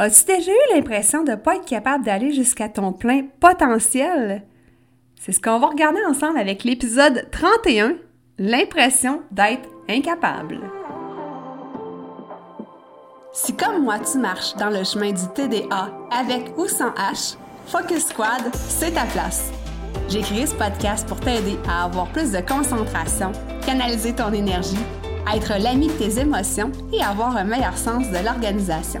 As-tu déjà eu l'impression de ne pas être capable d'aller jusqu'à ton plein potentiel? C'est ce qu'on va regarder ensemble avec l'épisode 31, l'impression d'être incapable. Si comme moi tu marches dans le chemin du TDA avec ou sans H, Focus Squad, c'est ta place. J'ai créé ce podcast pour t'aider à avoir plus de concentration, canaliser ton énergie, être l'ami de tes émotions et avoir un meilleur sens de l'organisation.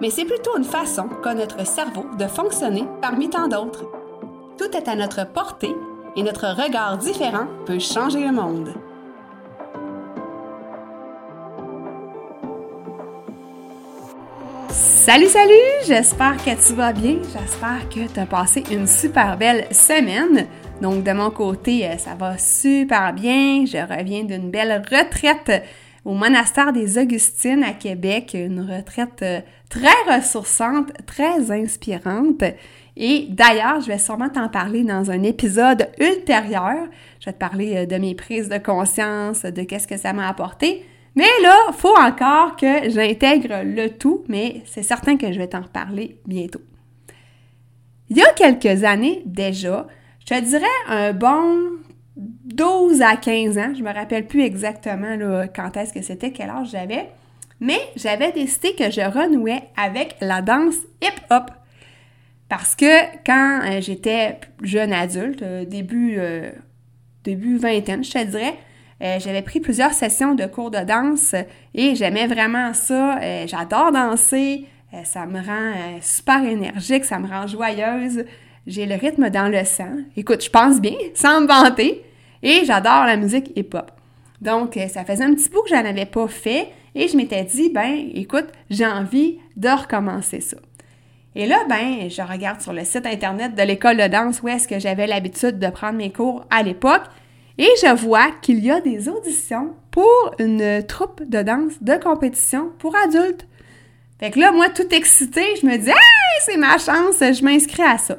mais c'est plutôt une façon qu'a notre cerveau de fonctionner parmi tant d'autres. Tout est à notre portée et notre regard différent peut changer le monde. Salut, salut! J'espère que tu vas bien. J'espère que tu as passé une super belle semaine. Donc, de mon côté, euh, ça va super bien. Je reviens d'une belle retraite au monastère des Augustines à Québec, une retraite euh, très ressourçante, très inspirante. Et d'ailleurs, je vais sûrement t'en parler dans un épisode ultérieur. Je vais te parler euh, de mes prises de conscience, de qu'est-ce que ça m'a apporté. Mais là, faut encore que j'intègre le tout, mais c'est certain que je vais t'en reparler bientôt. Il y a quelques années déjà, je te dirais un bon 12 à 15 ans, je me rappelle plus exactement quand est-ce que c'était, quel âge j'avais, mais j'avais décidé que je renouais avec la danse hip-hop. Parce que quand euh, j'étais jeune adulte, euh, début, euh, début vingtaine, je te dirais, j'avais pris plusieurs sessions de cours de danse et j'aimais vraiment ça. J'adore danser, ça me rend super énergique, ça me rend joyeuse. J'ai le rythme dans le sang. Écoute, je pense bien, sans me vanter. Et j'adore la musique hip-hop. Donc, euh, ça faisait un petit bout que je n'en avais pas fait et je m'étais dit, ben, écoute, j'ai envie de recommencer ça. Et là, ben, je regarde sur le site internet de l'école de danse où est-ce que j'avais l'habitude de prendre mes cours à l'époque et je vois qu'il y a des auditions pour une troupe de danse de compétition pour adultes. Fait que là, moi, tout excitée, je me dis, hey, c'est ma chance, je m'inscris à ça.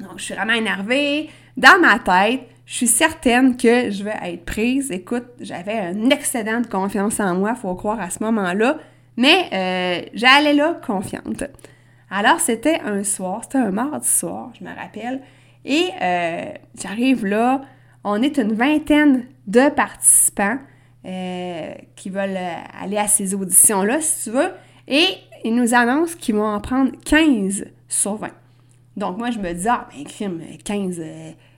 Donc, je suis vraiment énervée. Dans ma tête, je suis certaine que je vais être prise. Écoute, j'avais un excédent de confiance en moi, faut croire à ce moment-là, mais euh, j'allais là confiante. Alors, c'était un soir, c'était un mardi soir, je me rappelle, et euh, j'arrive là, on est une vingtaine de participants euh, qui veulent aller à ces auditions-là, si tu veux, et ils nous annoncent qu'ils vont en prendre 15 sur 20. Donc, moi, je me dis, ah, ben, crime, 15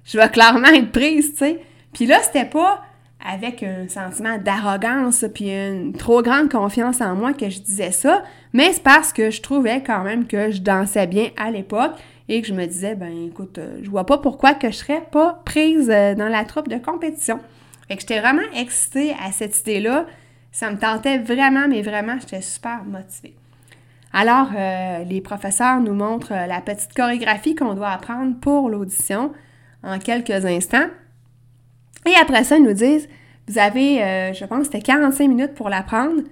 je vais clairement être prise, tu sais. Puis là, c'était pas avec un sentiment d'arrogance puis une trop grande confiance en moi que je disais ça, mais c'est parce que je trouvais quand même que je dansais bien à l'époque et que je me disais, ben écoute, euh, je vois pas pourquoi que je serais pas prise euh, dans la troupe de compétition. Fait que j'étais vraiment excitée à cette idée-là. Ça me tentait vraiment, mais vraiment, j'étais super motivée. Alors, euh, les professeurs nous montrent la petite chorégraphie qu'on doit apprendre pour l'audition en quelques instants. Et après ça, ils nous disent, vous avez, euh, je pense c'était 45 minutes pour l'apprendre.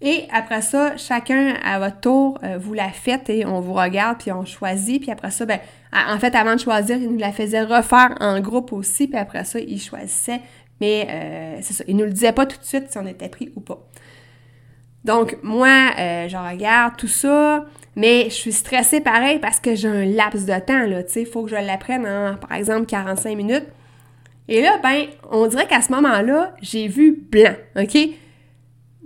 Et après ça, chacun à votre tour, euh, vous la faites et on vous regarde, puis on choisit. Puis après ça, ben, en fait, avant de choisir, ils nous la faisaient refaire en groupe aussi. Puis après ça, ils choisissaient. Mais euh, c'est ça, ils nous le disaient pas tout de suite si on était pris ou pas. Donc, moi, je regarde tout ça. Mais je suis stressée pareil parce que j'ai un laps de temps, là, tu sais, il faut que je l'apprenne en, par exemple, 45 minutes. Et là, ben, on dirait qu'à ce moment-là, j'ai vu blanc, OK?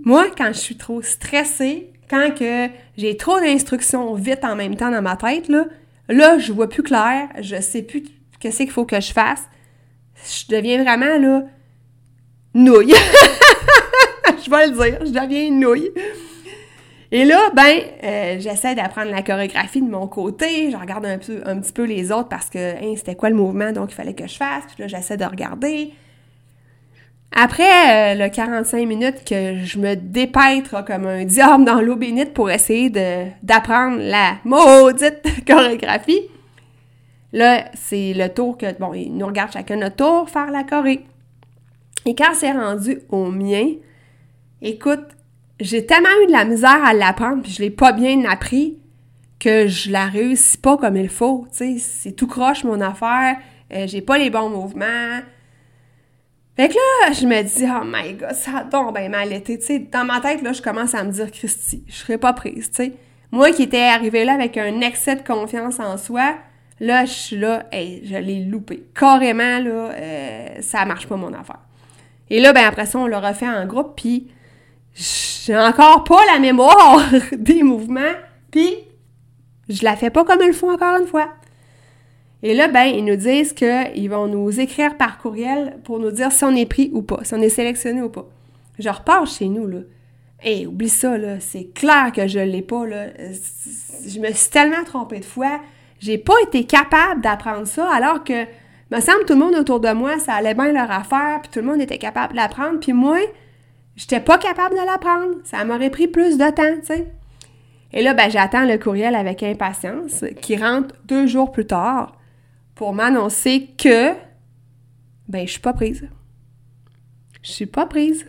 Moi, quand je suis trop stressée, quand que j'ai trop d'instructions vite en même temps dans ma tête, là, là, je vois plus clair, je sais plus qu'est-ce qu'il faut que je fasse. Je deviens vraiment, là, nouille. je vais le dire, je deviens une nouille. Et là, ben, euh, j'essaie d'apprendre la chorégraphie de mon côté. Je regarde un, peu, un petit peu les autres parce que hein, c'était quoi le mouvement, donc il fallait que je fasse. Puis là, j'essaie de regarder. Après euh, le 45 minutes que je me dépêtre comme un diable dans l'eau bénite pour essayer d'apprendre la maudite chorégraphie, là, c'est le tour que, bon, ils nous regardent chacun notre tour faire la choré. Et quand c'est rendu au mien, écoute, j'ai tellement eu de la misère à l'apprendre, puis je l'ai pas bien appris, que je la réussis pas comme il faut. C'est tout croche mon affaire, euh, j'ai pas les bons mouvements. Fait que là, je me dis, oh my god, ça tombe bien mal été. Dans ma tête, là, je commence à me dire, Christy, je serais pas prise. Moi qui étais arrivée là avec un excès de confiance en soi, là, je suis là, hey, je l'ai loupé. Carrément, là, euh, ça marche pas mon affaire. Et là, ben après ça, on l'a refait en groupe, puis j'ai encore pas la mémoire des mouvements, puis je la fais pas comme il faut encore une fois. Et là, ben, ils nous disent qu'ils vont nous écrire par courriel pour nous dire si on est pris ou pas, si on est sélectionné ou pas. Je repars chez nous, là. Hé, oublie ça, là. C'est clair que je l'ai pas, là. Je me suis tellement trompée de fois. J'ai pas été capable d'apprendre ça, alors que, me semble, tout le monde autour de moi, ça allait bien leur affaire, puis tout le monde était capable de l'apprendre, puis moi, j'étais pas capable de l'apprendre. Ça m'aurait pris plus de temps, tu sais. Et là, ben, j'attends le courriel avec impatience, qui rentre deux jours plus tard pour m'annoncer que ben je suis pas prise. Je suis pas prise.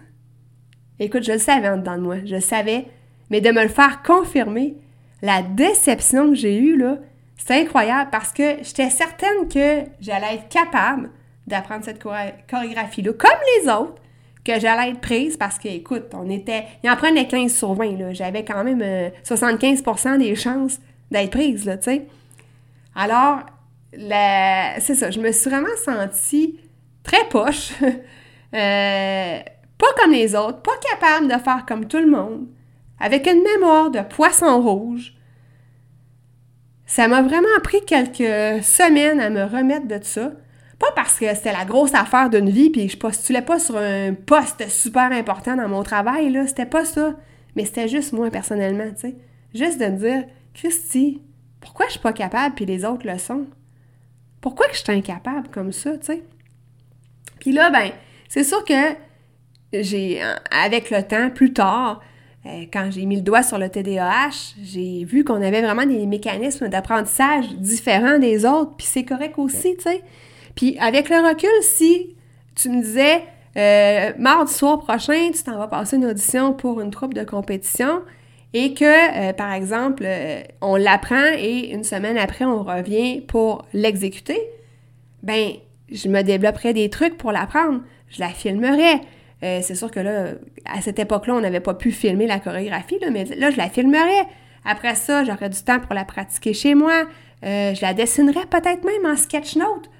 Écoute, je le savais en dedans de moi, je le savais, mais de me le faire confirmer, la déception que j'ai eue là, c'est incroyable parce que j'étais certaine que j'allais être capable d'apprendre cette chorégraphie là comme les autres, que j'allais être prise parce que, écoute, on était. Il en prenait 15 sur 20, là. J'avais quand même 75% euh, des chances d'être prise, là, tu sais. Alors, c'est ça, je me suis vraiment sentie très poche, euh, pas comme les autres, pas capable de faire comme tout le monde, avec une mémoire de poisson rouge. Ça m'a vraiment pris quelques semaines à me remettre de ça. Pas parce que c'était la grosse affaire d'une vie, puis je postulais pas sur un poste super important dans mon travail, là. C'était pas ça. Mais c'était juste moi, personnellement, tu sais. Juste de me dire, Christy, pourquoi je suis pas capable, puis les autres le sont? Pourquoi que je suis incapable comme ça, tu sais? Puis là, ben, c'est sûr que j'ai, avec le temps, plus tard, euh, quand j'ai mis le doigt sur le TDAH, j'ai vu qu'on avait vraiment des mécanismes d'apprentissage différents des autres, puis c'est correct aussi, tu sais. Puis avec le recul, si tu me disais, euh, mardi soir prochain, tu t'en vas passer une audition pour une troupe de compétition, et que, euh, par exemple, euh, on l'apprend et une semaine après, on revient pour l'exécuter, ben, je me développerais des trucs pour l'apprendre. Je la filmerais. C'est sûr que là, à cette époque-là, on n'avait pas pu filmer la chorégraphie, mais là, je la filmerais. Après ça, j'aurais du temps pour la pratiquer chez moi. je la dessinerais peut-être même en sketch note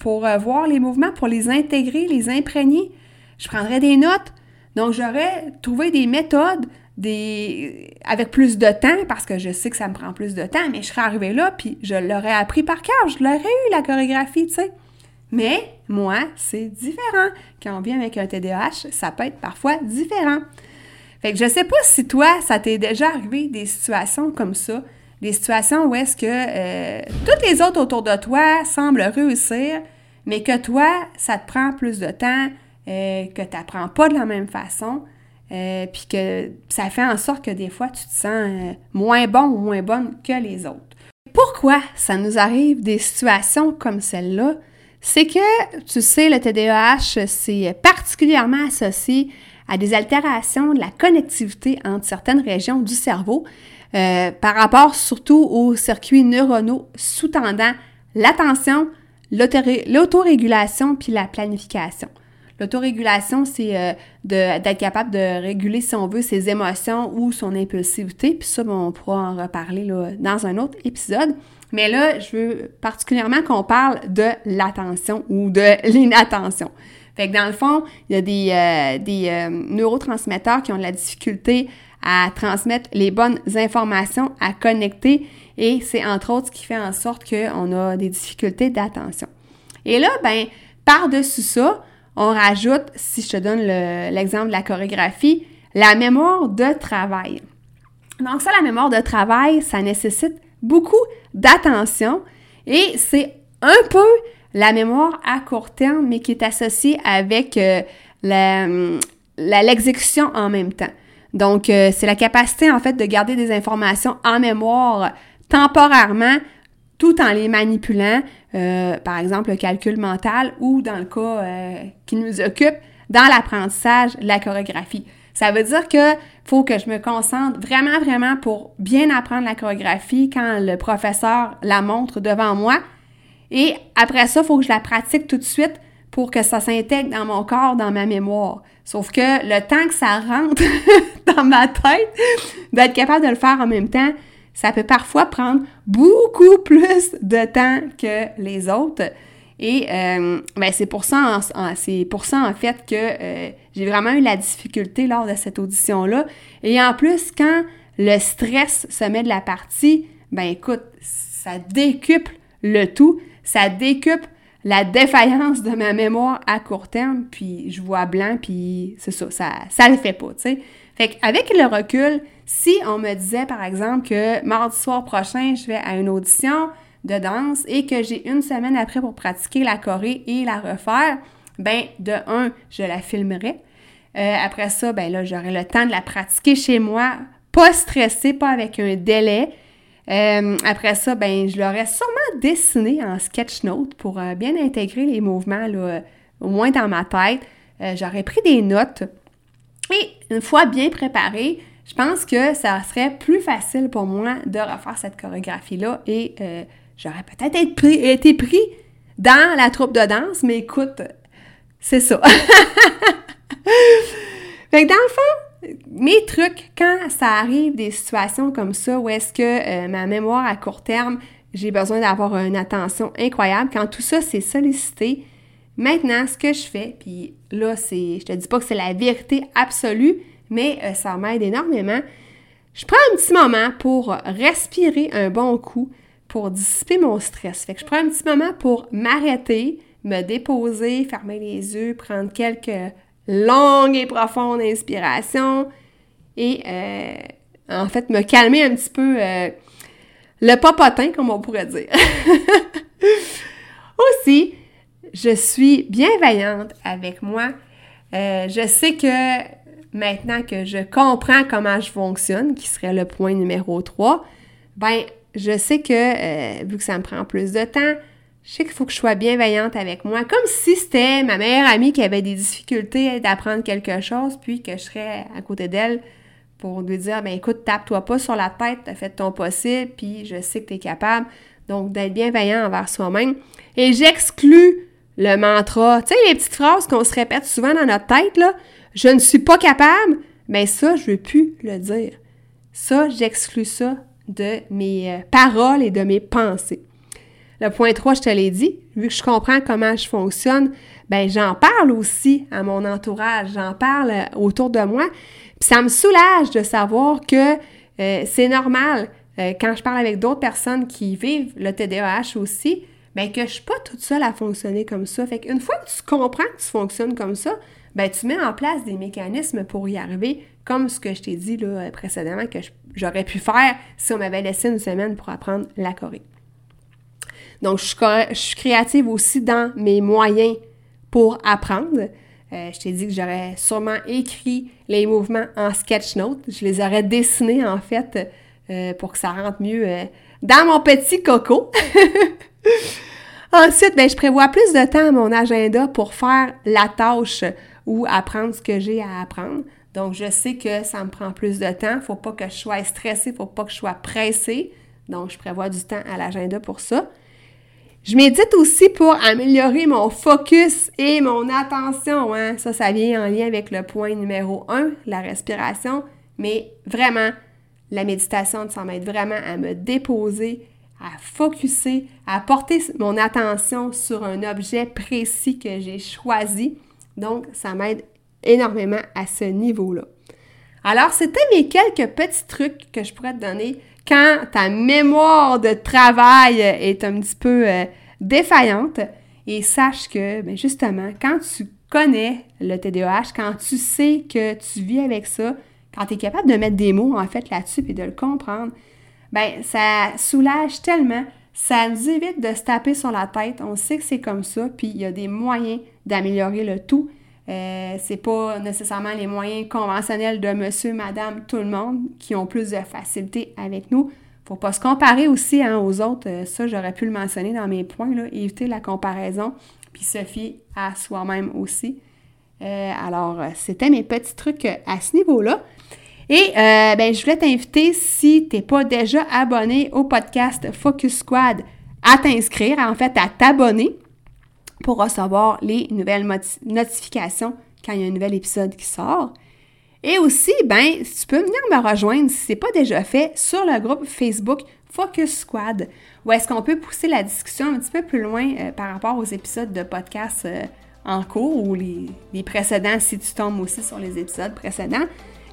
pour voir les mouvements, pour les intégrer, les imprégner. Je prendrais des notes. Donc, j'aurais trouvé des méthodes des avec plus de temps parce que je sais que ça me prend plus de temps, mais je serais arrivée là puis je l'aurais appris par cœur, je l'aurais eu la chorégraphie, tu sais. Mais moi, c'est différent. Quand on vient avec un TDAH, ça peut être parfois différent. Fait que je sais pas si toi, ça t'est déjà arrivé des situations comme ça, des situations où est-ce que euh, toutes les autres autour de toi semblent réussir, mais que toi, ça te prend plus de temps, euh, que tu n'apprends pas de la même façon. Euh, puis que ça fait en sorte que des fois, tu te sens moins bon ou moins bonne que les autres. Pourquoi ça nous arrive des situations comme celle-là? C'est que, tu sais, le TDAH, c'est particulièrement associé à des altérations de la connectivité entre certaines régions du cerveau euh, par rapport surtout aux circuits neuronaux sous-tendant l'attention, l'autorégulation puis la planification. L'autorégulation, c'est euh, d'être capable de réguler, si on veut, ses émotions ou son impulsivité. Puis ça, on pourra en reparler là, dans un autre épisode. Mais là, je veux particulièrement qu'on parle de l'attention ou de l'inattention. Fait que dans le fond, il y a des, euh, des neurotransmetteurs qui ont de la difficulté à transmettre les bonnes informations, à connecter, et c'est entre autres ce qui fait en sorte qu'on a des difficultés d'attention. Et là, ben, par-dessus ça, on rajoute, si je te donne l'exemple de la chorégraphie, la mémoire de travail. Donc ça, la mémoire de travail, ça nécessite beaucoup d'attention et c'est un peu la mémoire à court terme, mais qui est associée avec euh, l'exécution en même temps. Donc, euh, c'est la capacité, en fait, de garder des informations en mémoire temporairement tout en les manipulant, euh, par exemple le calcul mental ou dans le cas euh, qui nous occupe, dans l'apprentissage, la chorégraphie. Ça veut dire que faut que je me concentre vraiment, vraiment pour bien apprendre la chorégraphie quand le professeur la montre devant moi. Et après ça, il faut que je la pratique tout de suite pour que ça s'intègre dans mon corps, dans ma mémoire. Sauf que le temps que ça rentre ma tête, d'être capable de le faire en même temps, ça peut parfois prendre beaucoup plus de temps que les autres. Et euh, ben c'est pour ça, c'est pour ça en fait que euh, j'ai vraiment eu la difficulté lors de cette audition-là. Et en plus, quand le stress se met de la partie, ben écoute, ça décuple le tout, ça décuple la défaillance de ma mémoire à court terme, puis je vois blanc, puis c'est ça, ça, ça le fait pas, tu sais. Fait qu'avec le recul, si on me disait, par exemple, que mardi soir prochain, je vais à une audition de danse et que j'ai une semaine après pour pratiquer la choré et la refaire, ben de un, je la filmerais. Euh, après ça, ben là, j'aurais le temps de la pratiquer chez moi, pas stressée, pas avec un délai. Euh, après ça, ben je l'aurais sûrement dessiné en sketch note pour euh, bien intégrer les mouvements, là, au moins dans ma tête. j'aurais pris des notes. Et une fois bien préparée, je pense que ça serait plus facile pour moi de refaire cette chorégraphie-là et euh, j'aurais peut-être été pris, dans la troupe de danse, mais écoute, c'est ça. fait que dans le fond, mes trucs, quand ça arrive des situations comme ça, où est-ce que euh, ma mémoire à court terme, j'ai besoin d'avoir une attention incroyable, quand tout ça s'est sollicité, Maintenant, ce que je fais, puis là, c'est, je te dis pas que c'est la vérité absolue, mais euh, ça m'aide énormément. Je prends un petit moment pour respirer un bon coup, pour dissiper mon stress. Fait que je prends un petit moment pour m'arrêter, me déposer, fermer les yeux, prendre quelques longues et profondes inspirations et euh, en fait me calmer un petit peu euh, le papotin, comme on pourrait dire. Aussi, je suis bienveillante avec moi. Euh, je sais que maintenant que je comprends comment je fonctionne, qui serait le point numéro 3, ben je sais que, euh, vu que ça me prend plus de temps, je sais qu'il faut que je sois bienveillante avec moi, comme si c'était ma meilleure amie qui avait des difficultés d'apprendre quelque chose, puis que je serais à côté d'elle pour lui dire, ben écoute, tape-toi pas sur la tête, t'as fait ton possible, puis je sais que tu es capable. Donc, d'être bienveillant envers soi-même. Et j'exclus le mantra, tu sais, les petites phrases qu'on se répète souvent dans notre tête, là, je ne suis pas capable, mais ça, je ne veux plus le dire. Ça, j'exclus ça de mes euh, paroles et de mes pensées. Le point 3, je te l'ai dit, vu que je comprends comment je fonctionne, ben j'en parle aussi à mon entourage, j'en parle euh, autour de moi. Puis ça me soulage de savoir que euh, c'est normal quand je parle avec d'autres personnes qui vivent le TDAH aussi, ben que je suis pas toute seule à fonctionner comme ça. Fait qu'une fois que tu comprends que tu fonctionnes comme ça, ben tu mets en place des mécanismes pour y arriver, comme ce que je t'ai dit là, précédemment que j'aurais pu faire si on m'avait laissé une semaine pour apprendre la Corée. Donc, je suis, créative aussi dans mes moyens pour apprendre. Euh, je t'ai dit que j'aurais sûrement écrit les mouvements en sketch note. Je les aurais dessinés en fait euh, pour que ça rentre mieux euh, dans mon petit coco. Ensuite, ben, je prévois plus de temps à mon agenda pour faire la tâche ou apprendre ce que j'ai à apprendre. Donc, je sais que ça me prend plus de temps. Il ne faut pas que je sois stressée, il ne faut pas que je sois pressée. Donc, je prévois du temps à l'agenda pour ça. Je médite aussi pour améliorer mon focus et mon attention. Hein. Ça, ça vient en lien avec le point numéro un, la respiration. Mais vraiment, la méditation, ça m'aide vraiment à me déposer, à focuser, à porter mon attention sur un objet précis que j'ai choisi. Donc, ça m'aide énormément à ce niveau-là. Alors, c'était mes quelques petits trucs que je pourrais te donner quand ta mémoire de travail est un petit peu euh, défaillante. Et sache que, ben, justement, quand tu connais le TDAH, quand tu sais que tu vis avec ça, quand tu es capable de mettre des mots en fait là-dessus et de le comprendre, ben ça soulage tellement, ça nous évite de se taper sur la tête. On sait que c'est comme ça, puis il y a des moyens d'améliorer le tout. Euh, c'est pas nécessairement les moyens conventionnels de monsieur, madame, tout le monde qui ont plus de facilité avec nous. Faut pas se comparer aussi hein, aux autres. Euh, ça, j'aurais pu le mentionner dans mes points, là, éviter la comparaison, puis se fier à soi-même aussi. Euh, alors, c'était mes petits trucs à ce niveau-là. Et ben, je voulais t'inviter, si tu n'es pas déjà abonné au podcast Focus Squad, à t'inscrire, en fait, à t'abonner pour recevoir les nouvelles notifications quand il y a un nouvel épisode qui sort. Et aussi, ben, tu peux venir me rejoindre si ce n'est pas déjà fait sur le groupe Facebook Focus Squad, où est-ce qu'on peut pousser la discussion un petit peu plus loin euh, par rapport aux épisodes de podcast euh, en cours ou les, précédents si tu tombes aussi sur les épisodes précédents.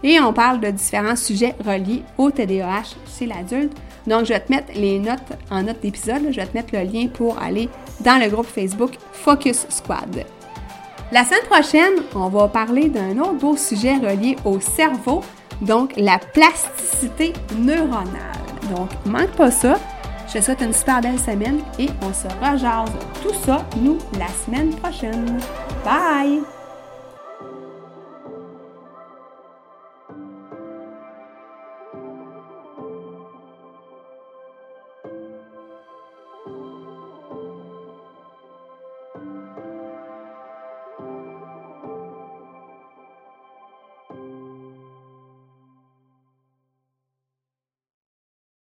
Et on parle de différents sujets reliés au TDAH chez l'adulte. Donc, je vais te mettre les notes en note d'épisode. Je vais te mettre le lien pour aller dans le groupe Facebook Focus Squad. La semaine prochaine, on va parler d'un autre beau sujet relié au cerveau, donc la plasticité neuronale. Donc, manque pas ça. Je te souhaite une super belle semaine et on se rejase tout ça, nous, la semaine prochaine. Bye!